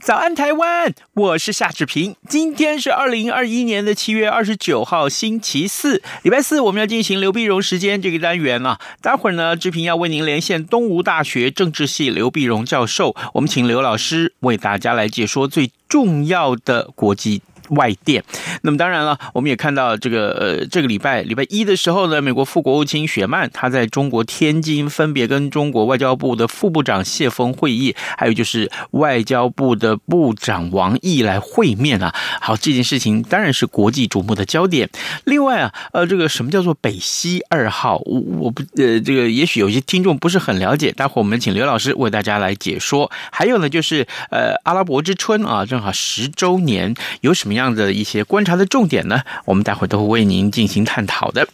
早安，台湾！我是夏志平。今天是二零二一年的七月二十九号，星期四，礼拜四，我们要进行刘碧荣时间这个单元啊。待会儿呢，志平要为您连线东吴大学政治系刘碧荣教授，我们请刘老师为大家来解说最重要的国际外电，那么当然了，我们也看到这个呃，这个礼拜礼拜一的时候呢，美国副国务卿雪曼他在中国天津分别跟中国外交部的副部长谢峰会议，还有就是外交部的部长王毅来会面啊。好，这件事情当然是国际瞩目的焦点。另外啊，呃，这个什么叫做北溪二号？我我不呃，这个也许有些听众不是很了解，待会我们请刘老师为大家来解说。还有呢，就是呃，阿拉伯之春啊，正好十周年，有什么样的一些观察的重点呢？我们待会都会为您进行探讨的。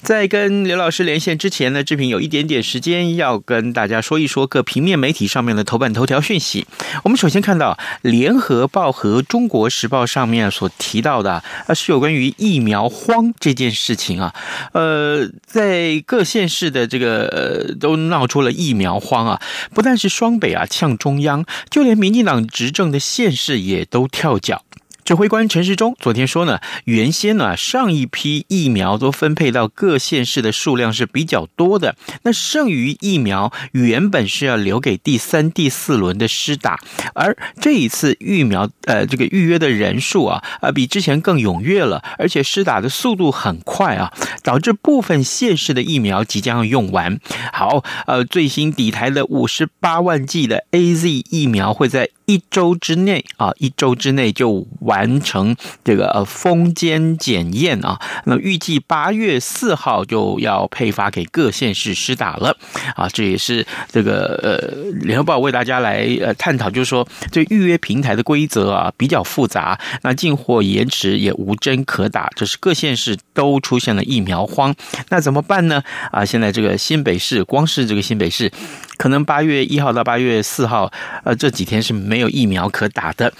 在跟刘老师连线之前呢，志平有一点点时间要跟大家说一说各平面媒体上面的头版头条讯息。我们首先看到《联合报》和《中国时报》上面所提到的，呃，是有关于疫苗荒这件事情啊。呃，在各县市的这个呃都闹出了疫苗荒啊，不但是双北啊呛中央，就连民进党执政的县市也都跳脚。指挥官陈时中昨天说呢，原先呢上一批疫苗都分配到各县市的数量是比较多的，那剩余疫苗原本是要留给第三、第四轮的施打，而这一次疫苗呃这个预约的人数啊啊比之前更踊跃了，而且施打的速度很快啊，导致部分县市的疫苗即将要用完。好，呃最新抵台的五十八万剂的 AZ 疫苗会在一周之内啊，一周之内就完完成这个呃封监检验啊。那预计八月四号就要配发给各县市施打了啊。这也是这个呃联合报为大家来呃探讨，就是说这预约平台的规则啊比较复杂，那进货延迟也无针可打，这是各县市都出现了疫苗荒，那怎么办呢？啊，现在这个新北市，光是这个新北市。可能八月一号到八月四号，呃，这几天是没有疫苗可打的。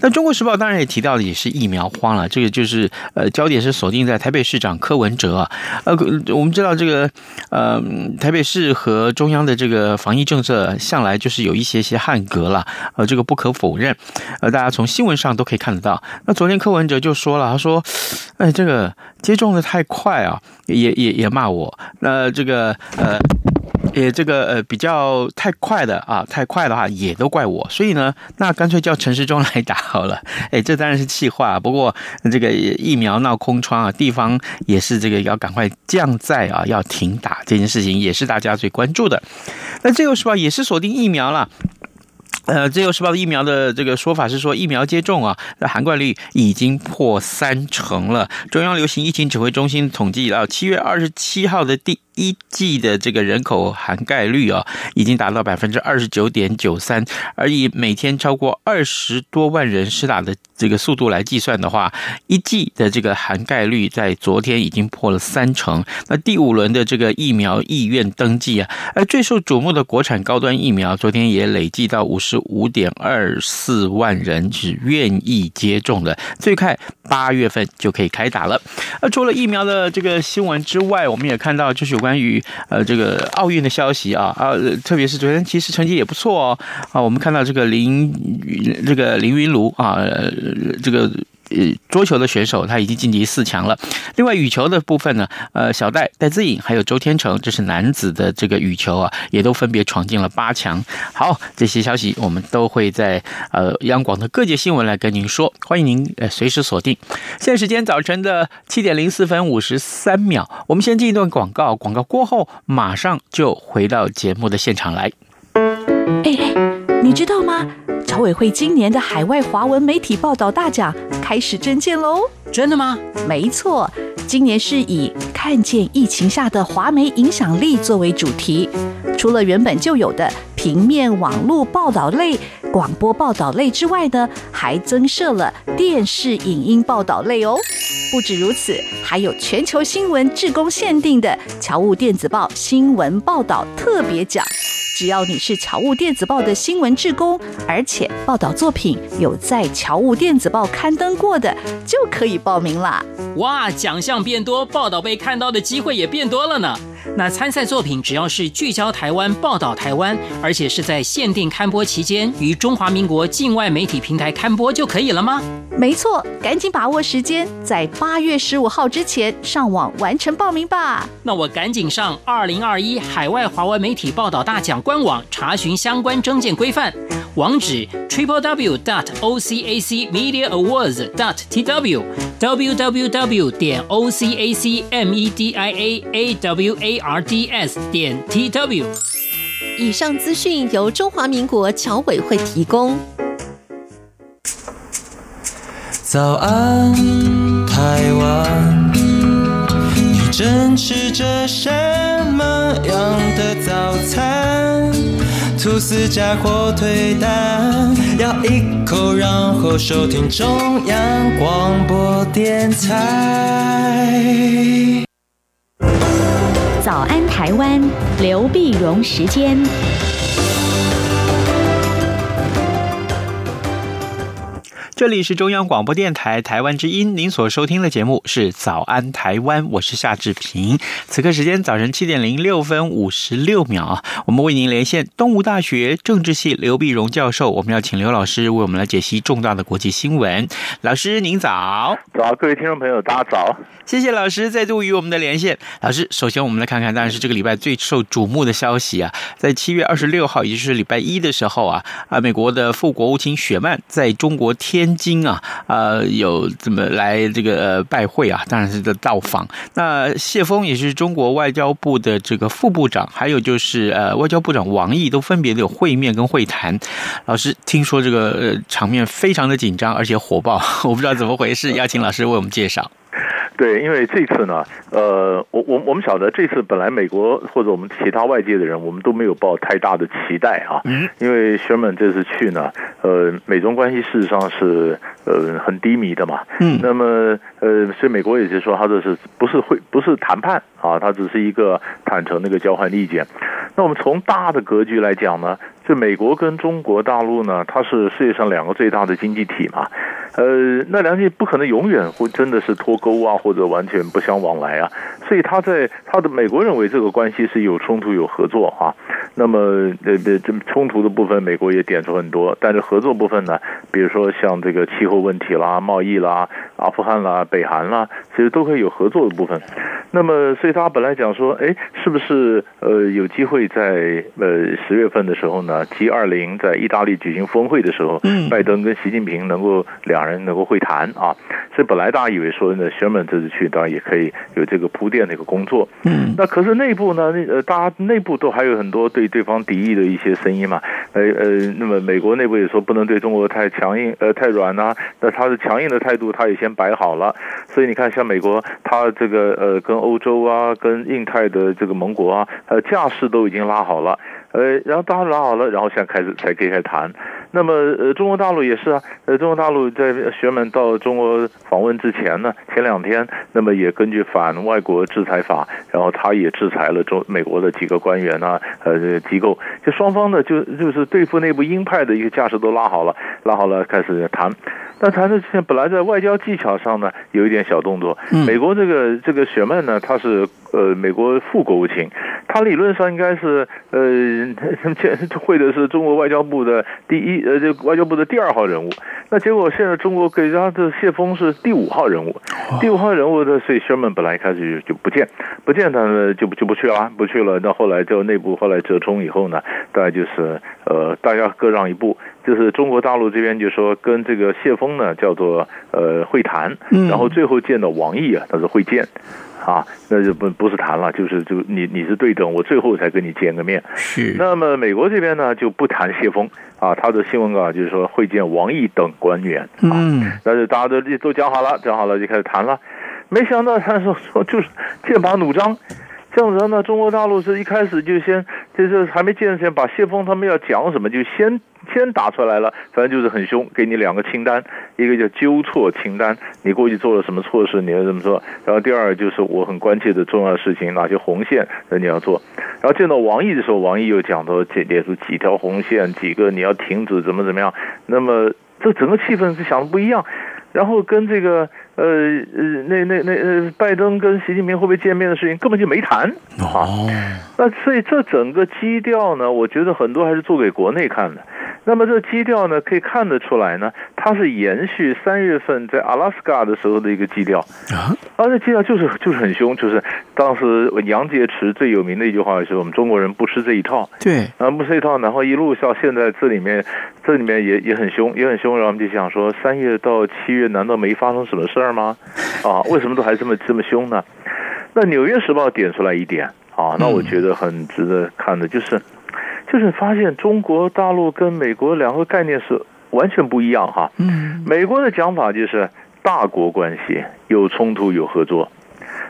那《中国时报》当然也提到的也是疫苗荒了，这个就是呃，焦点是锁定在台北市长柯文哲啊。呃，我们知道这个呃，台北市和中央的这个防疫政策向来就是有一些些捍格了，呃，这个不可否认。呃，大家从新闻上都可以看得到。那昨天柯文哲就说了，他说：“哎，这个接种的太快啊，也也也骂我。那这个呃。”也这个呃比较太快的啊，太快的话也都怪我，所以呢，那干脆叫陈时中来打好了。哎，这当然是气话，不过这个疫苗闹空窗啊，地方也是这个要赶快降载啊，要停打这件事情也是大家最关注的。那自由时报也是锁定疫苗了。呃，自由时报的疫苗的这个说法是说，疫苗接种啊，涵盖率已经破三成了。中央流行疫情指挥中心统计到七月二十七号的第一剂的这个人口涵盖率啊，已经达到百分之二十九点九三，而以每天超过二十多万人施打的这个速度来计算的话，一剂的这个涵盖率在昨天已经破了三成。那第五轮的这个疫苗意愿登记啊，而最受瞩目的国产高端疫苗，昨天也累计到五十五点二四万人是愿意接种的，最快八月份就可以开打了。而除了疫苗的这个新闻之外，我们也看到就是关于呃这个奥运的消息啊啊，特别是昨天其实成绩也不错哦啊，我们看到这个林这个林昀儒啊，这个。呃，桌球的选手他已经晋级四强了。另外羽球的部分呢，呃，小戴戴资颖还有周天成，这是男子的这个羽球啊，也都分别闯进了八强。好，这些消息我们都会在呃央广的各界新闻来跟您说，欢迎您呃随时锁定。现在时间早晨的七点零四分五十三秒，我们先进一段广告，广告过后马上就回到节目的现场来。哎哎，你知道吗？侨委会今年的海外华文媒体报道大奖开始征件喽！真的吗？没错，今年是以看见疫情下的华媒影响力作为主题，除了原本就有的平面网络报道类、广播报道类之外呢，还增设了电视影音报道类哦。不止如此，还有全球新闻志工限定的侨务电子报新闻报道特别奖。只要你是侨务电子报的新闻志工，而且报道作品有在侨务电子报刊登过的，就可以报名啦！哇，奖项变多，报道被看到的机会也变多了呢。那参赛作品只要是聚焦台湾、报道台湾，而且是在限定刊播期间于中华民国境外媒体平台刊播就可以了吗？没错，赶紧把握时间，在八月十五号之前上网完成报名吧。那我赶紧上二零二一海外华文媒体报道大奖官网查询相关征件规范，网址 triple w dot o c a c media awards dot t w w w w 点 o c a c m e d i a a w a r d s 点 t w。以上资讯由中华民国侨委会提供。早安，台湾，你正吃着什么样的早餐？吐司加火腿蛋，咬一口，然后收听中央广播电台。早安，台湾，刘碧荣时间。这里是中央广播电台台湾之音，您所收听的节目是《早安台湾》，我是夏志平。此刻时间早晨七点零六分五十六秒啊，我们为您连线东吴大学政治系刘碧荣教授，我们要请刘老师为我们来解析重大的国际新闻。老师您早，早，各位听众朋友大家早，谢谢老师再度与我们的连线。老师，首先我们来看看，当然是这个礼拜最受瞩目的消息啊，在七月二十六号，也就是礼拜一的时候啊，啊，美国的副国务卿雪曼在中国天。天津啊，呃，有怎么来这个呃拜会啊？当然是在到访。那谢峰也是中国外交部的这个副部长，还有就是呃外交部长王毅都分别的有会面跟会谈。老师听说这个呃场面非常的紧张，而且火爆，我不知道怎么回事，邀请老师为我们介绍。对，因为这次呢，呃，我我我们晓得这次本来美国或者我们其他外界的人，我们都没有抱太大的期待啊。嗯。因为 Sherman 这次去呢，呃，美中关系事实上是呃很低迷的嘛。嗯。那么呃，所以美国也就是说，他这是不是会不是谈判啊？他只是一个坦诚那个交换意见。那我们从大的格局来讲呢，就美国跟中国大陆呢，它是世界上两个最大的经济体嘛。呃，那两地不可能永远会真的是脱钩啊，或者完全不相往来啊。所以他在他的美国认为这个关系是有冲突有合作啊。那么呃这冲突的部分，美国也点出很多，但是合作部分呢，比如说像这个气候问题啦、贸易啦、阿富汗啦、北韩啦，其实都可以有合作的部分。那么所以他本来讲说，哎，是不是呃有机会在呃十月份的时候呢，G20 在意大利举行峰会的时候，拜登跟习近平能够两。人能够会谈啊，所以本来大家以为说呢，Sherman 这次去当然也可以有这个铺垫的一个工作。嗯，那可是内部呢，呃，大家内部都还有很多对对方敌意的一些声音嘛。呃呃，那么美国内部也说不能对中国太强硬，呃，太软啊。那他的强硬的态度，他也先摆好了。所以你看，像美国，他这个呃，跟欧洲啊，跟印太的这个盟国啊，呃，架势都已经拉好了。呃，然后大家拉好了，然后现在开始才可以开始谈。那么，呃，中国大陆也是啊，呃，中国大陆在学们到中国访问之前呢，前两天，那么也根据反外国制裁法，然后他也制裁了中美国的几个官员啊，呃，这个机构，就双方呢，就就是对付内部鹰派的一个架势都拉好了，拉好了，开始谈。那谈的现本来在外交技巧上呢，有一点小动作。美国这个这个雪曼呢，他是呃美国副国务卿，他理论上应该是呃 见会的是中国外交部的第一呃这外交部的第二号人物。那结果现在中国给他的谢峰是第五号人物，第五号人物的，所以雪曼本来一开始就就不见不见他呢就就不去了不去了。那后来就内部后来折冲以后呢，大概就是呃大家各让一步。就是中国大陆这边就说跟这个谢峰呢叫做呃会谈，然后最后见到王毅啊，他是会见，啊，那就不不是谈了，就是就你你是对等，我最后才跟你见个面。是。那么美国这边呢就不谈谢峰啊，他的新闻稿就是说会见王毅等官员。啊、嗯。但是大家都都讲好了，讲好了就开始谈了，没想到他说说就是剑拔弩张。这样子呢，中国大陆是一开始就先就是还没见之前，把谢峰他们要讲什么就先先打出来了，反正就是很凶，给你两个清单，一个叫纠错清单，你过去做了什么错事，你要怎么做？然后第二就是我很关切的重要的事情，哪些红线那你要做。然后见到王毅的时候，王毅又讲到这列出几条红线，几个你要停止怎么怎么样。那么这整个气氛是想的不一样。然后跟这个呃呃那那那呃拜登跟习近平会不会见面的事情根本就没谈啊，那所以这整个基调呢，我觉得很多还是做给国内看的。那么这基调呢，可以看得出来呢，它是延续三月份在阿拉斯加的时候的一个基调啊，而且基调就是就是很凶，就是当时杨洁篪最有名的一句话是我们中国人不吃这一套，对，啊不吃这一套，然后一路到现在这里面这里面也也很凶，也很凶，然后我们就想说三月到七月难道没发生什么事儿吗？啊，为什么都还这么这么凶呢？那《纽约时报》点出来一点啊，那我觉得很值得看的就是。就是发现中国大陆跟美国两个概念是完全不一样哈。嗯，美国的讲法就是大国关系，有冲突有合作。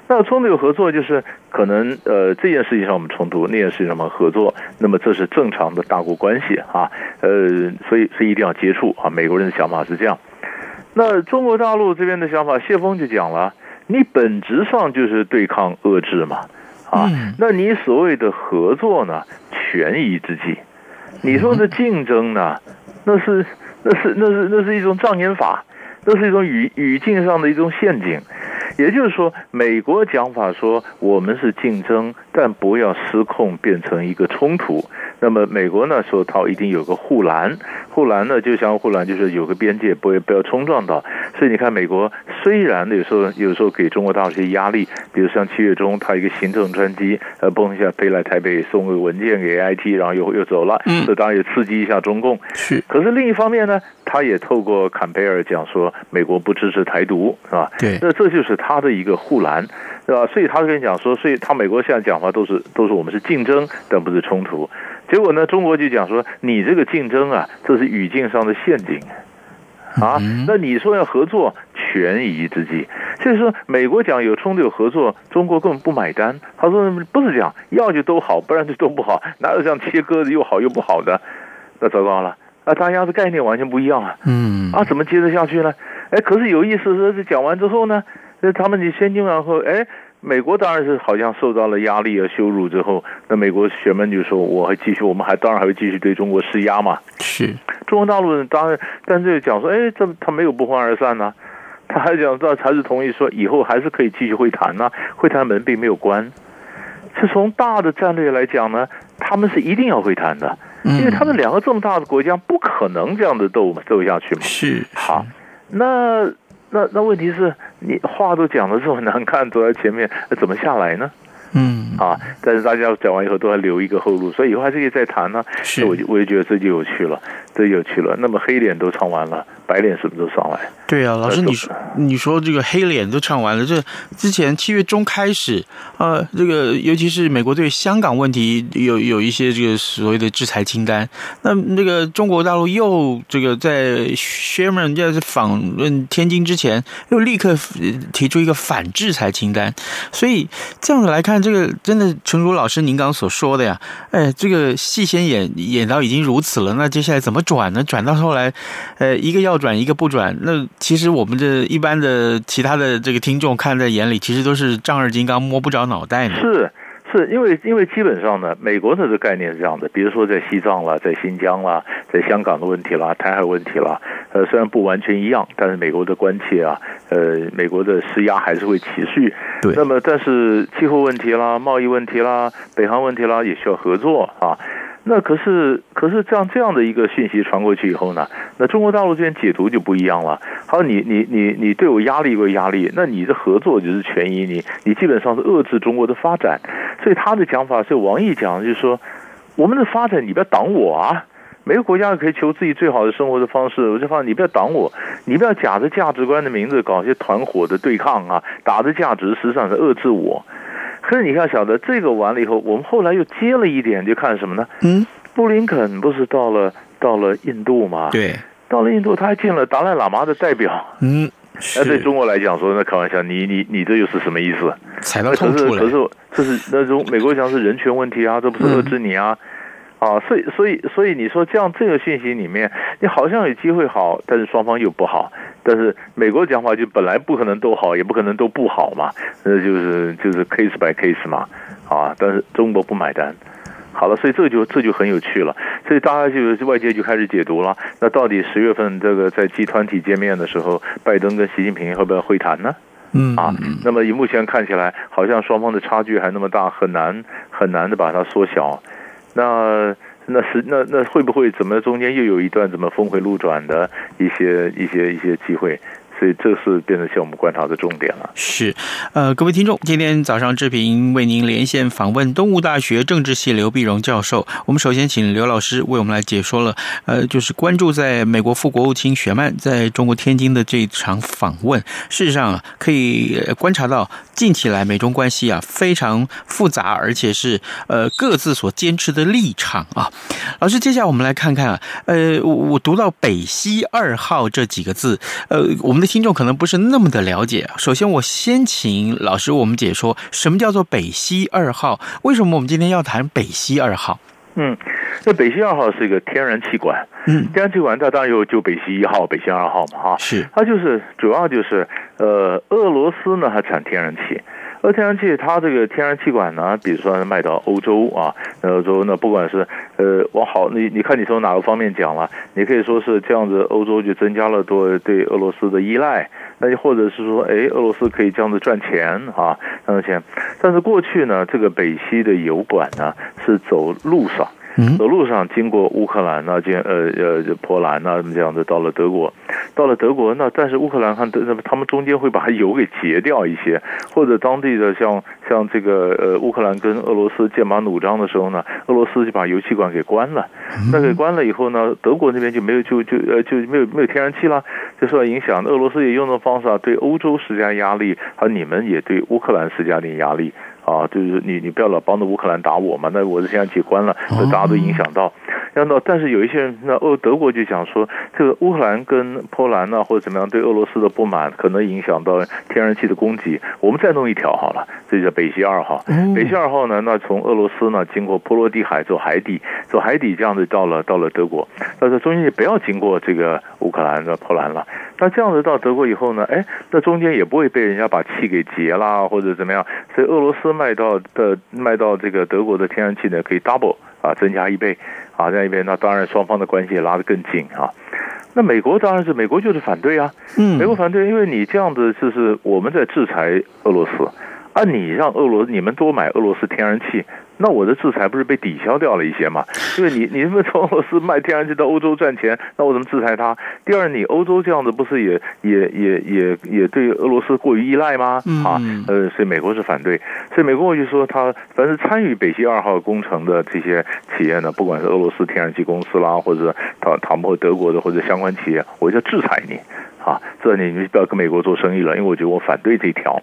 那冲突有合作就是可能呃这件事情上我们冲突，那件事情上我们合作，那么这是正常的大国关系啊。呃，所以所以一定要接触啊。美国人的想法是这样。那中国大陆这边的想法，谢峰就讲了，你本质上就是对抗遏制嘛。啊，那你所谓的合作呢？权宜之计。你说的竞争呢？那是那是那是那是一种障眼法，那是一种语语境上的一种陷阱。也就是说，美国讲法说我们是竞争，但不要失控变成一个冲突。那么美国呢说它一定有个护栏，护栏呢就像护栏，就是有个边界，不要不要冲撞到。所以你看，美国虽然有时候有时候给中国大陆一些压力，比如像七月中，他一个行政专机呃蹦一下飞来台北送个文件给 AIT，然后又又走了，这当然也刺激一下中共。是，可是另一方面呢，他也透过坎贝尔讲说，美国不支持台独，是吧？对，那这就是他的一个护栏，对吧？所以他跟你讲说，所以他美国现在讲话都是都是我们是竞争，但不是冲突。结果呢，中国就讲说，你这个竞争啊，这是语境上的陷阱。啊，那你说要合作，权宜之计，就是说美国讲有冲突有合作，中国根本不买单。他说不是这样，要就都好，不然就都不好，哪有这样切割的又好又不好的？那糟糕了，那大家的概念完全不一样啊。嗯，啊，怎么接着下去呢？哎，可是有意思的是，讲完之后呢，那他们就先进然后，哎。美国当然是好像受到了压力和羞辱之后，那美国学们就说：“我还继续，我们还当然还会继续对中国施压嘛。”是中国大陆人当然，但是讲说：“哎，这他没有不欢而散呢、啊。”他还讲到还是同意说以后还是可以继续会谈呢、啊，会谈门并没有关。是从大的战略来讲呢，他们是一定要会谈的，因为他们两个这么大的国家不可能这样的斗斗下去嘛。是好，那。那那问题是你话都讲得这么难看，走在前面，怎么下来呢？嗯啊，但是大家讲完以后都还留一个后路，所以以后还是可以再谈呢。是，我就我就觉得这就有趣了，这有趣了。那么黑脸都唱完了，白脸什么时候上来？对啊，老师，你说你说这个黑脸都唱完了，这之前七月中开始，呃，这个尤其是美国对香港问题有有一些这个所谓的制裁清单，那那个中国大陆又这个在 Sherman 在访问天津之前，又立刻提出一个反制裁清单，所以这样子来看。这个真的，诚如老师您刚刚所说的呀，哎，这个戏先演演到已经如此了，那接下来怎么转呢？转到后来，呃，一个要转，一个不转。那其实我们这一般的其他的这个听众看在眼里，其实都是丈二金刚摸不着脑袋呢。是。是因为，因为基本上呢，美国的这个概念是这样的，比如说在西藏啦，在新疆啦，在香港的问题啦，台海问题啦，呃，虽然不完全一样，但是美国的关切啊，呃，美国的施压还是会持续。对。那么，但是气候问题啦，贸易问题啦，北韩问题啦，也需要合作啊。那可是，可是这样这样的一个信息传过去以后呢，那中国大陆这边解读就不一样了。好，你你你你对我压力归压力，那你的合作就是权益，你你基本上是遏制中国的发展。所以他的讲法是王毅讲，就是说我们的发展你不要挡我啊。每个国家可以求自己最好的生活的方式。我就放你不要挡我，你不要假着价值观的名字搞一些团伙的对抗啊，打着价值实际上是遏制我。可是你看，晓得这个完了以后，我们后来又接了一点，就看什么呢？嗯，布林肯不是到了到了印度吗？对，到了印度，他还见了达赖喇嘛的代表。嗯，那对中国来讲说，那开玩笑，你你你这又是什么意思？踩到痛处了。可是可是这是那种美国讲是人权问题啊，这不是遏制你啊。嗯啊，所以所以所以你说这样这个信息里面，你好像有机会好，但是双方又不好。但是美国讲法就本来不可能都好，也不可能都不好嘛，那就是就是 case by case 嘛，啊，但是中国不买单。好了，所以这就这就很有趣了。所以大家就外界就开始解读了。那到底十月份这个在集团体见面的时候，拜登跟习近平会不会会谈呢？嗯啊，那么以目前看起来，好像双方的差距还那么大，很难很难的把它缩小。那那是那那会不会怎么中间又有一段怎么峰回路转的一些一些一些机会？所以这是变成像我们观察的重点了。是，呃，各位听众，今天早上志平为您连线访问东吴大学政治系刘碧荣教授。我们首先请刘老师为我们来解说了，呃，就是关注在美国副国务卿雪曼在中国天津的这场访问。事实上啊，可以观察到近期来美中关系啊非常复杂，而且是呃各自所坚持的立场啊。老师，接下来我们来看看啊，呃，我我读到北溪二号这几个字，呃，我们的。听众可能不是那么的了解。首先，我先请老师我们解说什么叫做北溪二号？为什么我们今天要谈北溪二号？嗯，那北溪二号是一个天然气管。嗯，天然气管它当然有就北溪一号、北溪二号嘛，哈，是它就是主要就是呃，俄罗斯呢它产天然气。而天然气，它这个天然气管呢，比如说卖到欧洲啊，欧洲那不管是呃往好，你你看你从哪个方面讲了，你可以说是这样子，欧洲就增加了多对俄罗斯的依赖，那就或者是说，哎，俄罗斯可以这样子赚钱啊，赚钱。但是过去呢，这个北溪的油管呢是走路上。走路上经过乌克兰那经呃呃波兰那这样子到了德国，到了德国那但是乌克兰和德他们中间会把油给截掉一些，或者当地的像像这个呃乌克兰跟俄罗斯剑拔弩张的时候呢，俄罗斯就把油气管给关了，那给关了以后呢，德国那边就没有就就呃就没有没有天然气了，就受到影响。俄罗斯也用这种方式啊，对欧洲施加压力，而你们也对乌克兰施加点压力。啊，就是你，你不要老帮着乌克兰打我嘛，那我是现在解关了，就大家都影响到。然后，但是有一些人，那俄德国就讲说，这个乌克兰跟波兰呢，或者怎么样，对俄罗斯的不满，可能影响到天然气的供给。我们再弄一条好了，这叫北溪二号。北溪二号呢，那从俄罗斯呢，经过波罗的海，走海底，走海底这样子到了到了德国。但是中间也不要经过这个乌克兰的波兰了。那这样子到德国以后呢，哎，那中间也不会被人家把气给截啦，或者怎么样。所以俄罗斯卖到的卖到这个德国的天然气呢，可以 double 啊，增加一倍。啊，这样一边，那当然双方的关系也拉得更近啊。那美国当然是美国就是反对啊，嗯，美国反对，因为你这样子就是我们在制裁俄罗斯，啊，你让俄罗你们多买俄罗斯天然气。那我的制裁不是被抵消掉了一些吗？因为你 你们从俄罗斯卖天然气到欧洲赚钱，那我怎么制裁他？第二，你欧洲这样子不是也也也也也对俄罗斯过于依赖吗？啊，呃，所以美国是反对，所以美国就说他凡是参与北溪二号工程的这些企业呢，不管是俄罗斯天然气公司啦，或者他他们或德国的或者相关企业，我就制裁你。啊，这你你不要跟美国做生意了，因为我觉得我反对这一条。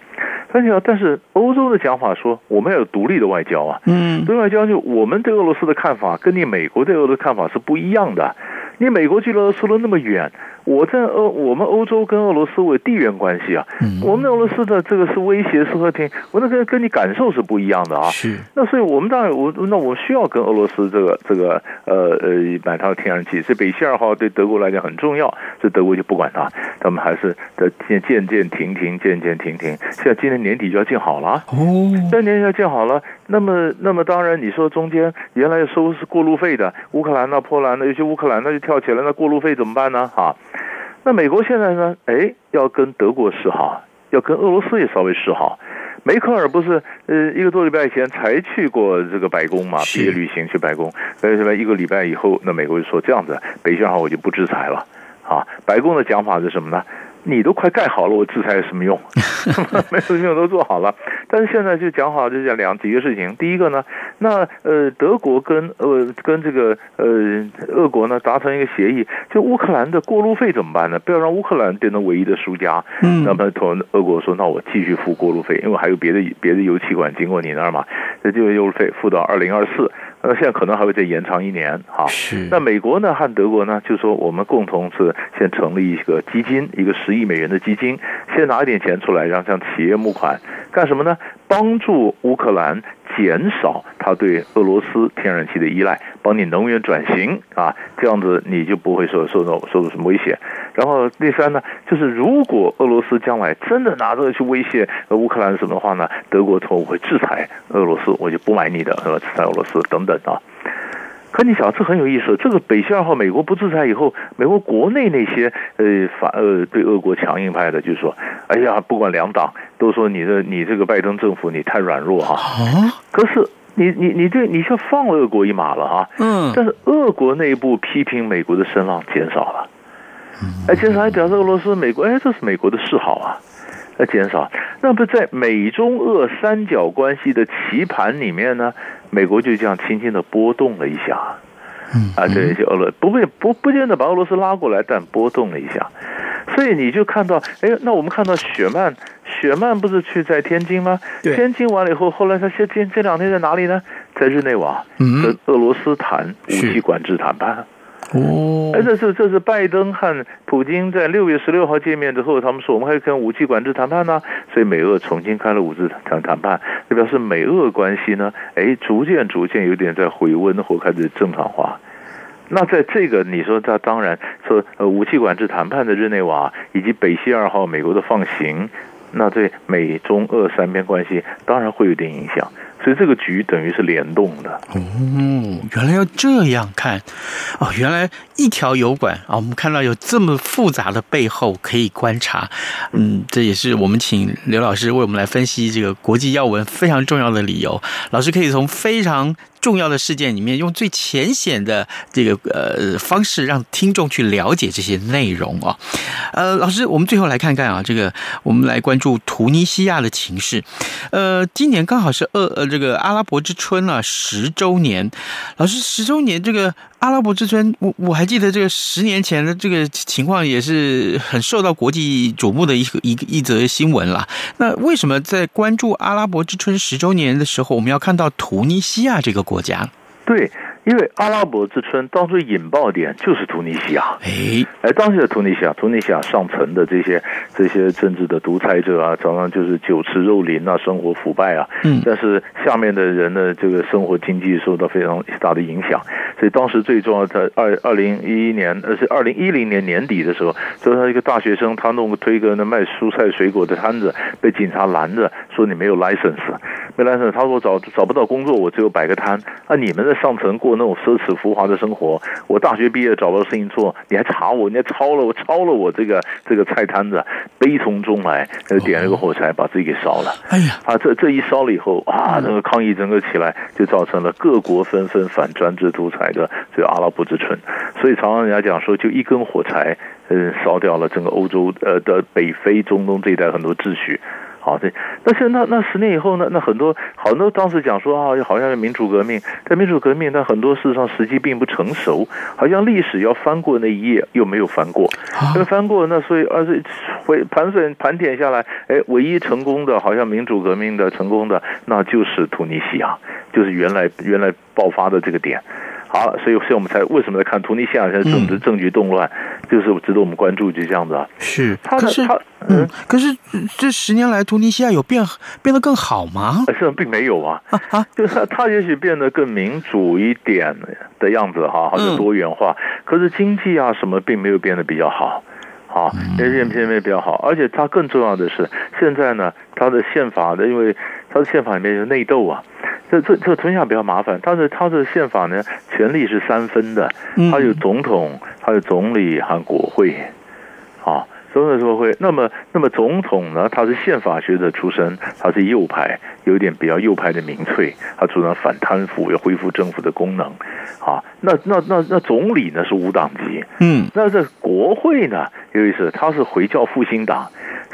但是，但是欧洲的讲法说，我们要有独立的外交啊。嗯，独立外交就我们对俄罗斯的看法，跟你美国对俄罗斯的看法是不一样的。你美国距离俄罗斯那么远。我在欧，我们欧洲跟俄罗斯为地缘关系啊，我们俄罗斯的这个是威胁是和平，我那个跟你感受是不一样的啊。是，那所以我们当然我那我需要跟俄罗斯这个这个呃呃买它的天然气，所以北溪二号对德国来讲很重要，所以德国就不管它，他们还是在渐渐渐停停渐渐停停，现在今年年底就要建好了哦，今年要建好了，那么那么当然你说中间原来收是过路费的，乌克兰呢波兰呢，尤其乌克兰那就跳起来，那过路费怎么办呢？哈。那美国现在呢？哎，要跟德国示好，要跟俄罗斯也稍微示好。梅克尔不是呃一个多礼拜以前才去过这个白宫嘛？毕业旅行去白宫，所以什么一个礼拜以后，那美国就说这样子，北溪二号我就不制裁了。啊，白宫的讲法是什么呢？你都快盖好了，我制裁有什么用？没有用都做好了。但是现在就讲好，就讲两几个事情。第一个呢，那呃，德国跟呃跟这个呃俄国呢达成一个协议，就乌克兰的过路费怎么办呢？不要让乌克兰变成唯一的输家。嗯，那么同俄国说，那我继续付过路费，因为还有别的别的油气管经过你那儿嘛，这就油路费付到二零二四。那现在可能还会再延长一年，哈。那美国呢和德国呢，就说我们共同是先成立一个基金，一个十亿美元的基金，先拿一点钱出来，然后向企业募款，干什么呢？帮助乌克兰减少它对俄罗斯天然气的依赖，帮你能源转型啊，这样子你就不会受受到受到什么威胁。然后第三呢，就是如果俄罗斯将来真的拿这个去威胁乌克兰什么的话呢，德国头会制裁俄罗斯，我就不买你的，呃，制裁俄罗斯等等啊。可你想，这很有意思。这个北溪二号，美国不制裁以后，美国国内那些呃反呃对俄国强硬派的，就说：“哎呀，不管两党都说你的你这个拜登政府你太软弱哈。”可是你你你对你却放了俄国一马了啊。嗯。但是俄国内部批评美国的声浪减少了，哎，减少还表示俄罗斯、美国，哎，这是美国的示好啊。那减少，那不在美中俄三角关系的棋盘里面呢，美国就这样轻轻的波动了一下，啊，这些俄罗不会不不见得把俄罗斯拉过来，但波动了一下，所以你就看到，哎，那我们看到雪曼，雪曼不是去在天津吗？天津完了以后，后来他先这这两天在哪里呢？在日内瓦跟俄罗斯谈武器管制谈判。哦，哎，这是这是拜登和普京在六月十六号见面之后，他们说我们还跟武器管制谈判呢，所以美俄重新开了武器谈谈判，这表示美俄关系呢，哎，逐渐逐渐有点在回温或开始正常化。那在这个你说，他当然说呃武器管制谈判的日内瓦以及北溪二号美国的放行，那对美中俄三边关系当然会有点影响。所以这个局等于是联动的。哦，原来要这样看。哦，原来一条油管啊，我们看到有这么复杂的背后可以观察，嗯，这也是我们请刘老师为我们来分析这个国际要闻非常重要的理由。老师可以从非常重要的事件里面，用最浅显的这个呃方式，让听众去了解这些内容啊。呃，老师，我们最后来看看啊，这个我们来关注突尼西亚的情势。呃，今年刚好是二呃这个阿拉伯之春啊十周年。老师，十周年这个阿拉伯之春，我我还记得这个十年前的这个情况也是很受到国际瞩目的一个一个一则新闻啦。那为什么在关注阿拉伯之春十周年的时候，我们要看到图尼西亚这个国家？对。因为阿拉伯之春当初引爆点就是突尼西亚，哎，哎，当时的突尼西亚，突尼西亚上层的这些这些政治的独裁者啊，常常就是酒池肉林啊，生活腐败啊，嗯，但是下面的人呢，这个生活经济受到非常大的影响，所以当时最重要的二二零一一年，呃，是二零一零年年底的时候，就是他一个大学生，他弄个推个那卖蔬菜水果的摊子，被警察拦着，说你没有 license，没 license，他说找找不到工作，我只有摆个摊，啊，你们在上层过。那种奢侈浮华的生活，我大学毕业找不到事情做，你还查我，你还抄了我，抄了我这个这个菜摊子，悲从中来，点了个火柴把自己给烧了。哎呀，啊，这这一烧了以后，啊，那个抗议整个起来，就造成了各国纷纷反专制独裁的这个阿拉伯之春。所以常常人家讲说，就一根火柴，嗯，烧掉了整个欧洲呃的北非、中东这一带很多秩序。好，对，但是那那十年以后呢？那很多很多当时讲说啊，好像是民主革命，但民主革命，但很多事实上时机并不成熟，好像历史要翻过那一页又没有翻过，没翻过，那所以而是回盘算盘点下来，哎，唯一成功的，好像民主革命的成功的，那就是突尼西亚，就是原来原来爆发的这个点。好，所以所以我们才为什么在看突尼西亚现在政治政局动乱，就是值得我们关注，就这样子啊。是，可是他嗯，可是这十年来突尼西亚有变变得更好吗？实际上并没有啊。啊，啊。就是他他也许变得更民主一点的样子哈，好像多元化，可是经济啊什么并没有变得比较好，好，也是偏偏比较好，而且它更重要的是现在呢，它的宪法的，因为他的宪法里面有内斗啊。这这这突尼西亚比较麻烦，他的他的宪法呢，权力是三分的，他有总统，他有总理和国会，啊，总统国会。那么那么总统呢，他是宪法学者出身，他是右派，有一点比较右派的民粹，他主张反贪腐，要恢复政府的功能，啊，那那那那总理呢是无党籍，嗯，那这国会呢有意思，他是回教复兴党。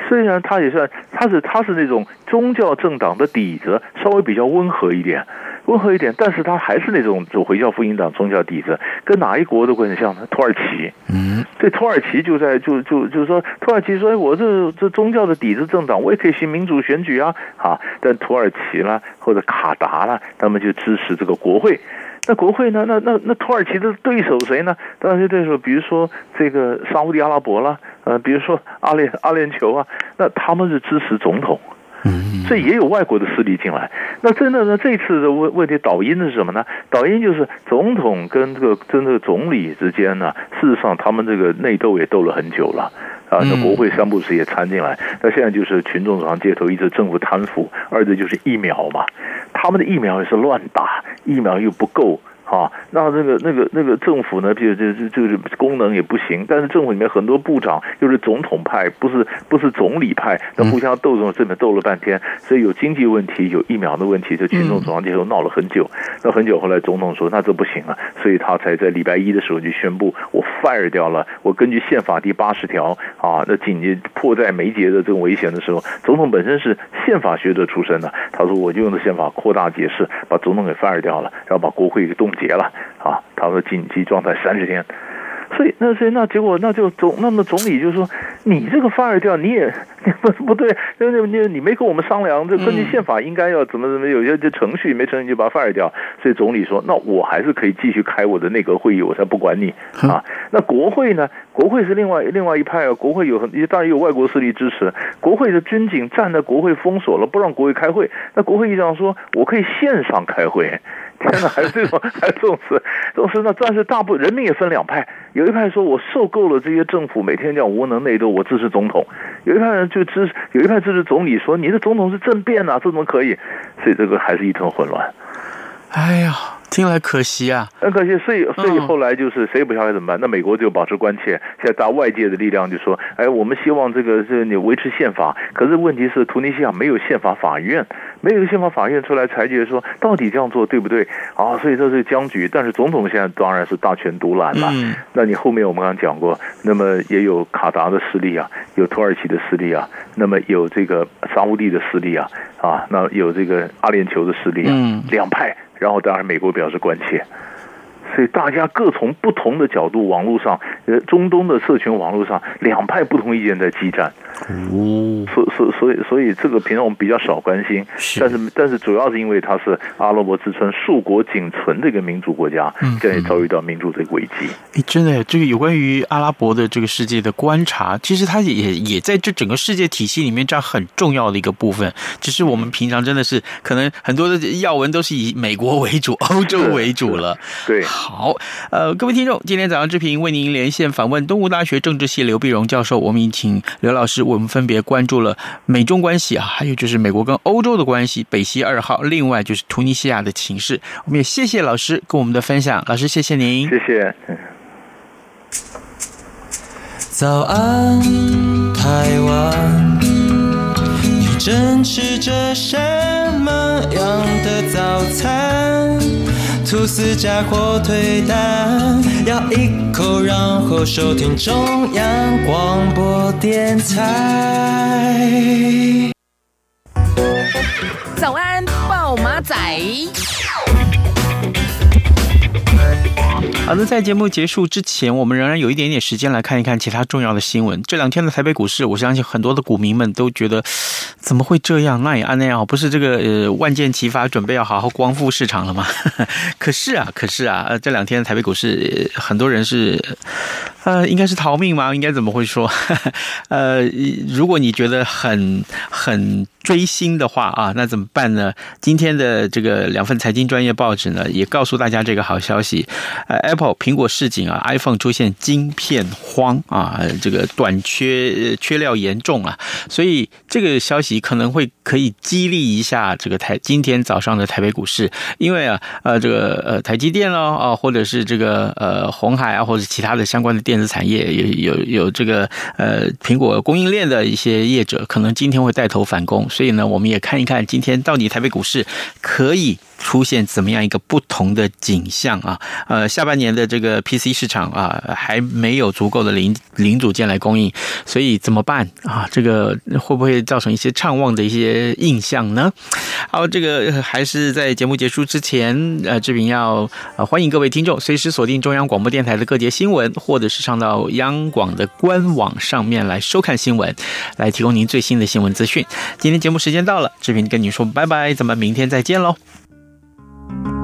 虽然他也算，他是他是那种宗教政党的底子稍微比较温和一点，温和一点，但是他还是那种走回教福音党宗教底子，跟哪一国都会很像呢？土耳其，嗯，这土耳其就在就就就是说，土耳其说，哎，我这这宗教的底子政党，我也可以行民主选举啊，啊，但土耳其啦或者卡达啦，他们就支持这个国会。那国会呢？那那那土耳其的对手谁呢？当然是对手，比如说这个沙乌地阿拉伯啦，呃，比如说阿联阿联酋啊，那他们是支持总统。嗯，这也有外国的势力进来。那真的呢？这次的问问题导因是什么呢？导因就是总统跟这个跟这个总理之间呢，事实上他们这个内斗也斗了很久了啊。那国会三部曲也掺进来。那现在就是群众走上街头，一是政府贪腐，二者就是疫苗嘛。他们的疫苗也是乱打，疫苗又不够。啊，那那个那个那个政府呢，就就就就是功能也不行，但是政府里面很多部长又是总统派，不是不是总理派，那互相斗争，这边斗了半天，所以有经济问题，有疫苗的问题，就群众走上街头闹了很久，那很久后来总统说那这不行了，所以他才在礼拜一的时候就宣布我 fire 掉了，我根据宪法第八十条啊，那紧急迫在眉睫的这种危险的时候，总统本身是宪法学者出身的，他说我就用的宪法扩大解释，把总统给 fire 掉了，然后把国会给冻结了啊！他说紧急状态三十天，所以那所以那结果那就总那么总理就说你这个 fire 掉你也不不对，那那你你没跟我们商量，这根据宪法应该要怎么怎么有些这程序没程序就把它 fire 掉，所以总理说那我还是可以继续开我的内阁会议，我才不管你啊。那国会呢？国会是另外另外一派啊，国会有很当然有外国势力支持，国会的军警站在国会封锁了，不让国会开会。那国会议长说我可以线上开会。天哪，还是这种，还是这种事，这种事呢？但是大部人民也分两派，有一派说我受够了这些政府每天这样无能内斗，我支持总统；有一派人就支，有一派支持总理，说你的总统是政变呐，这怎么可以？所以这个还是一团混乱。哎呀。听来可惜啊，很可惜。所以，所以后来就是谁也不晓得怎么办。那美国就保持关切。现在大外界的力量就说：“哎，我们希望这个是你维持宪法。”可是问题是，突尼西亚没有宪法法院，没有宪法法院出来裁决说到底这样做对不对啊？所以这是僵局。但是总统现在当然是大权独揽了。嗯。那你后面我们刚刚讲过，那么也有卡达的势力啊，有土耳其的势力啊，那么有这个沙乌地的势力啊，啊，那有这个阿联酋的势力啊，嗯，两派。然后，当然，美国表示关切。所以大家各从不同的角度，网络上，呃，中东的社群网络上，两派不同意见在激战。哦，所所所以所以这个平常我们比较少关心，是但是但是主要是因为它是阿拉伯之春数国仅存的一个民主国家，现在也遭遇到民主的危机。哎，真的，这个有关于阿拉伯的这个世界的观察，其实它也也在这整个世界体系里面占很重要的一个部分。只是我们平常真的是可能很多的要闻都是以美国为主、欧洲为主了。对。好，呃，各位听众，今天早上志平为您连线访问东吴大学政治系刘碧荣教授，我们请刘老师为我们分别关注了美中关系啊，还有就是美国跟欧洲的关系，北溪二号，另外就是突尼西亚的情势。我们也谢谢老师跟我们的分享，老师谢谢您，谢谢。早安，台湾，你正吃着什么样的早餐？吐司加火腿蛋，咬一口，然后收听中央广播电台。早安，暴马仔。好的，在节目结束之前，我们仍然有一点点时间来看一看其他重要的新闻。这两天的台北股市，我相信很多的股民们都觉得，怎么会这样？那也按那样，不是这个呃万箭齐发，准备要好好光复市场了吗？可是啊，可是啊，呃，这两天台北股市，很多人是。呃，应该是逃命吗？应该怎么会说？呃，如果你觉得很很追星的话啊，那怎么办呢？今天的这个两份财经专业报纸呢，也告诉大家这个好消息。呃，Apple 苹果市井啊，iPhone 出现晶片荒啊，这个短缺缺料严重啊，所以这个消息可能会可以激励一下这个台今天早上的台北股市，因为啊，呃，这个呃台积电咯啊，或者是这个呃红海啊，或者其他的相关的。电子产业有有有这个呃苹果供应链的一些业者，可能今天会带头反攻，所以呢，我们也看一看今天到底台北股市可以出现怎么样一个不同的景象啊？呃，下半年的这个 PC 市场啊，还没有足够的零零组件来供应，所以怎么办啊？这个会不会造成一些畅旺的一些印象呢？好，这个还是在节目结束之前，呃，志平要欢迎各位听众随时锁定中央广播电台的各节新闻，或者是上到央广的官网上面来收看新闻，来提供您最新的新闻资讯。今天节目时间到了，志平跟您说拜拜，咱们明天再见喽。thank you